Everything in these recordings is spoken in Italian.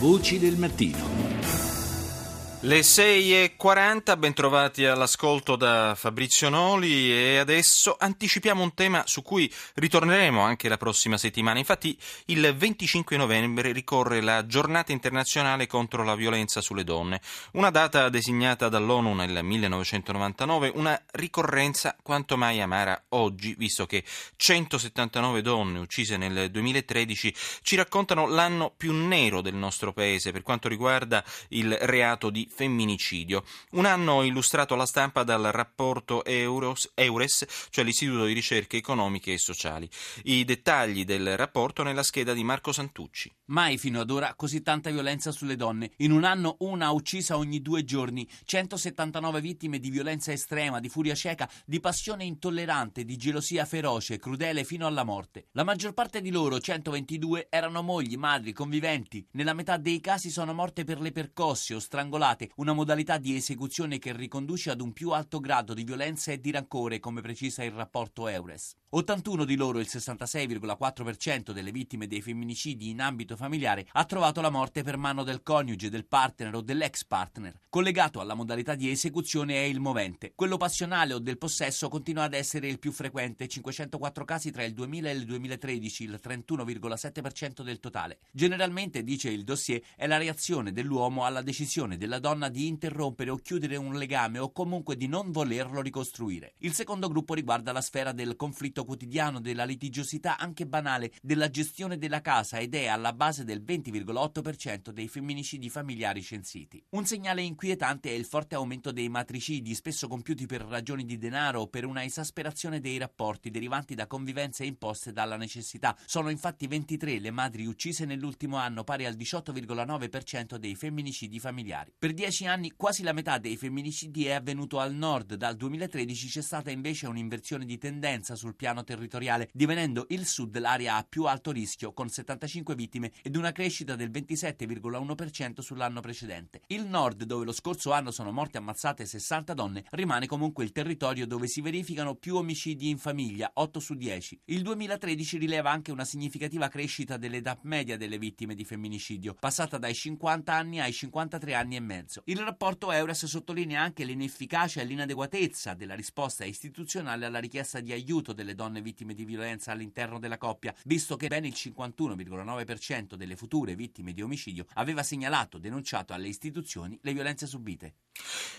Voci del mattino. Le 6.40, bentrovati all'ascolto da Fabrizio Noli e adesso anticipiamo un tema su cui ritorneremo anche la prossima settimana. Infatti il 25 novembre ricorre la giornata internazionale contro la violenza sulle donne, una data designata dall'ONU nel 1999, una ricorrenza quanto mai amara oggi, visto che 179 donne uccise nel 2013 ci raccontano l'anno più nero del nostro paese per quanto riguarda il reato di femminicidio. Un anno illustrato alla stampa dal rapporto Euros, Eures, cioè l'Istituto di Ricerche Economiche e Sociali. I dettagli del rapporto nella scheda di Marco Santucci. Mai fino ad ora così tanta violenza sulle donne. In un anno una uccisa ogni due giorni, 179 vittime di violenza estrema, di furia cieca, di passione intollerante, di gelosia feroce, crudele fino alla morte. La maggior parte di loro, 122, erano mogli, madri, conviventi. Nella metà dei casi sono morte per le percosse o strangolate usate una modalità di esecuzione che riconduce ad un più alto grado di violenza e di rancore, come precisa il rapporto Eures. 81 di loro, il 66,4% delle vittime dei femminicidi in ambito familiare, ha trovato la morte per mano del coniuge, del partner o dell'ex partner. Collegato alla modalità di esecuzione è il movente. Quello passionale o del possesso continua ad essere il più frequente, 504 casi tra il 2000 e il 2013, il 31,7% del totale. Generalmente, dice il dossier, è la reazione dell'uomo alla decisione della donna donna di interrompere o chiudere un legame o comunque di non volerlo ricostruire. Il secondo gruppo riguarda la sfera del conflitto quotidiano, della litigiosità anche banale, della gestione della casa ed è alla base del 20,8% dei femminicidi familiari censiti. Un segnale inquietante è il forte aumento dei matricidi, spesso compiuti per ragioni di denaro o per una esasperazione dei rapporti derivanti da convivenze imposte dalla necessità. Sono infatti 23 le madri uccise nell'ultimo anno, pari al 18,9% dei femminicidi familiari. Per dieci anni quasi la metà dei femminicidi è avvenuto al nord, dal 2013 c'è stata invece un'inversione di tendenza sul piano territoriale, divenendo il sud l'area a più alto rischio, con 75 vittime ed una crescita del 27,1% sull'anno precedente. Il nord, dove lo scorso anno sono morte ammazzate 60 donne, rimane comunque il territorio dove si verificano più omicidi in famiglia, 8 su 10. Il 2013 rileva anche una significativa crescita dell'età media delle vittime di femminicidio, passata dai 50 anni ai 53 anni e mezzo mezzo. Il rapporto Eures sottolinea anche l'inefficacia e l'inadeguatezza della risposta istituzionale alla richiesta di aiuto delle donne vittime di violenza all'interno della coppia, visto che ben il 51,9% delle future vittime di omicidio aveva segnalato, denunciato alle istituzioni le violenze subite.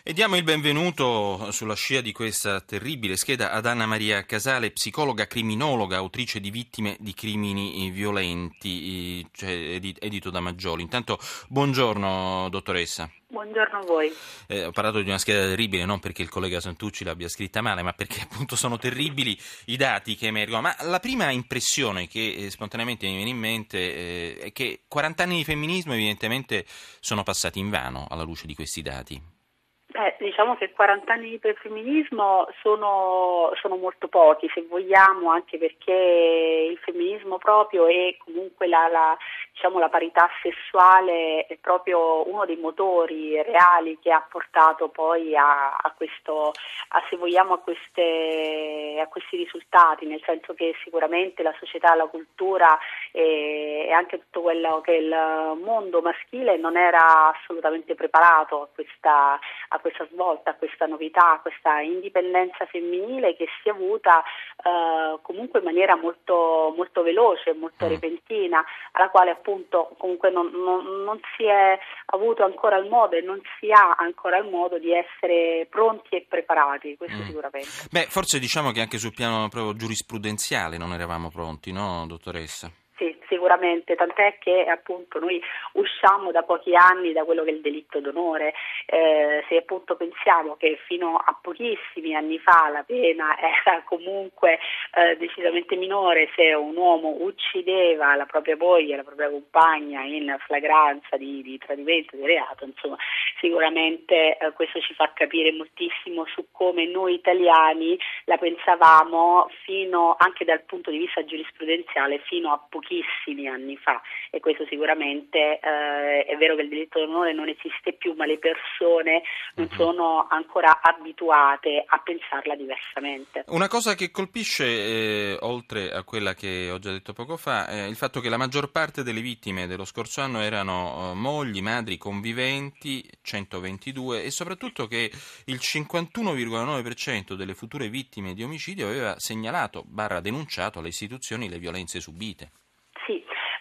E diamo il benvenuto sulla scia di questa terribile scheda ad Anna Maria Casale, psicologa criminologa, autrice di Vittime di crimini violenti, cioè edito da Maggioli. Intanto, buongiorno dottoressa. Buongiorno a voi. Eh, ho parlato di una scheda terribile non perché il collega Santucci l'abbia scritta male, ma perché appunto sono terribili i dati che emergono. Ma la prima impressione che eh, spontaneamente mi viene in mente eh, è che 40 anni di femminismo evidentemente sono passati in vano alla luce di questi dati. Eh, diciamo che 40 anni di femminismo sono, sono, molto pochi, se vogliamo, anche perché il femminismo proprio è comunque la, la, diciamo, la parità sessuale è proprio uno dei motori reali che ha portato poi a, a, questo, a se vogliamo, a, queste, a, questi risultati, nel senso che sicuramente la società, la cultura e, e anche tutto quello che è il mondo maschile non era assolutamente preparato a questa, a questa svolta, a questa novità, a questa indipendenza femminile che si è avuta eh, comunque in maniera molto, molto veloce, molto mm. repentina, alla quale appunto comunque non, non, non, si è avuto ancora il modo e non si ha ancora il modo di essere pronti e preparati, questo mm. sicuramente. Beh, forse diciamo che anche sul piano proprio giurisprudenziale non eravamo pronti, no, dottoressa? Sicuramente, tant'è che appunto noi usciamo da pochi anni da quello che è il delitto d'onore, eh, se appunto pensiamo che fino a pochissimi anni fa la pena era comunque eh, decisamente minore se un uomo uccideva la propria moglie, la propria compagna in flagranza di, di tradimento, di reato, insomma sicuramente eh, questo ci fa capire moltissimo su come noi italiani la pensavamo fino anche dal punto di vista giurisprudenziale fino a pochissimi tantissimi anni fa e questo sicuramente eh, è vero che il diritto d'onore non esiste più ma le persone non uh-huh. sono ancora abituate a pensarla diversamente. Una cosa che colpisce eh, oltre a quella che ho già detto poco fa è il fatto che la maggior parte delle vittime dello scorso anno erano uh, mogli, madri, conviventi, 122 e soprattutto che il 51,9% delle future vittime di omicidio aveva segnalato barra denunciato alle istituzioni le violenze subite.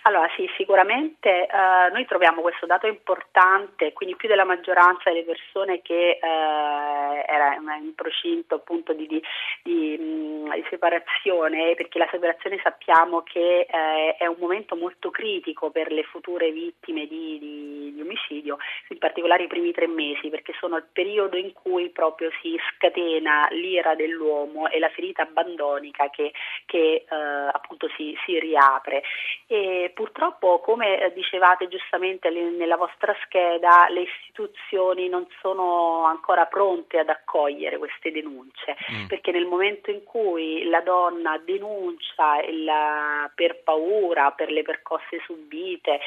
Allora sì, sicuramente eh, noi troviamo questo dato importante, quindi più della maggioranza delle persone che eh, era in procinto appunto di, di, di, mm, di, separazione, perché la separazione sappiamo che eh, è un momento molto critico per le future vittime di, omicidio, in particolare i primi tre mesi, perché sono il periodo in cui proprio si scatena l'ira dell'uomo e la ferita abbandonica che, che eh, appunto si, si riapre. E purtroppo, come dicevate giustamente nella vostra scheda, le istituzioni non sono ancora pronte ad accogliere queste denunce, mm. perché nel momento in cui la donna denuncia il, per paura, per le percosse subite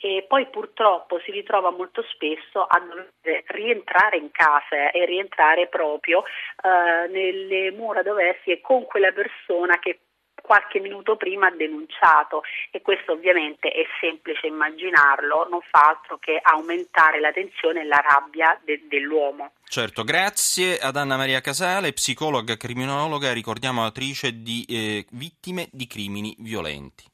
e poi purtroppo si ritrova molto spesso a dover rientrare in casa e rientrare proprio eh, nelle mura domestiche con quella persona che qualche minuto prima ha denunciato e questo ovviamente è semplice immaginarlo, non fa altro che aumentare la tensione e la rabbia de- dell'uomo. Certo, grazie ad Anna Maria Casale, psicologa criminologa, ricordiamo autrice di eh, Vittime di crimini violenti.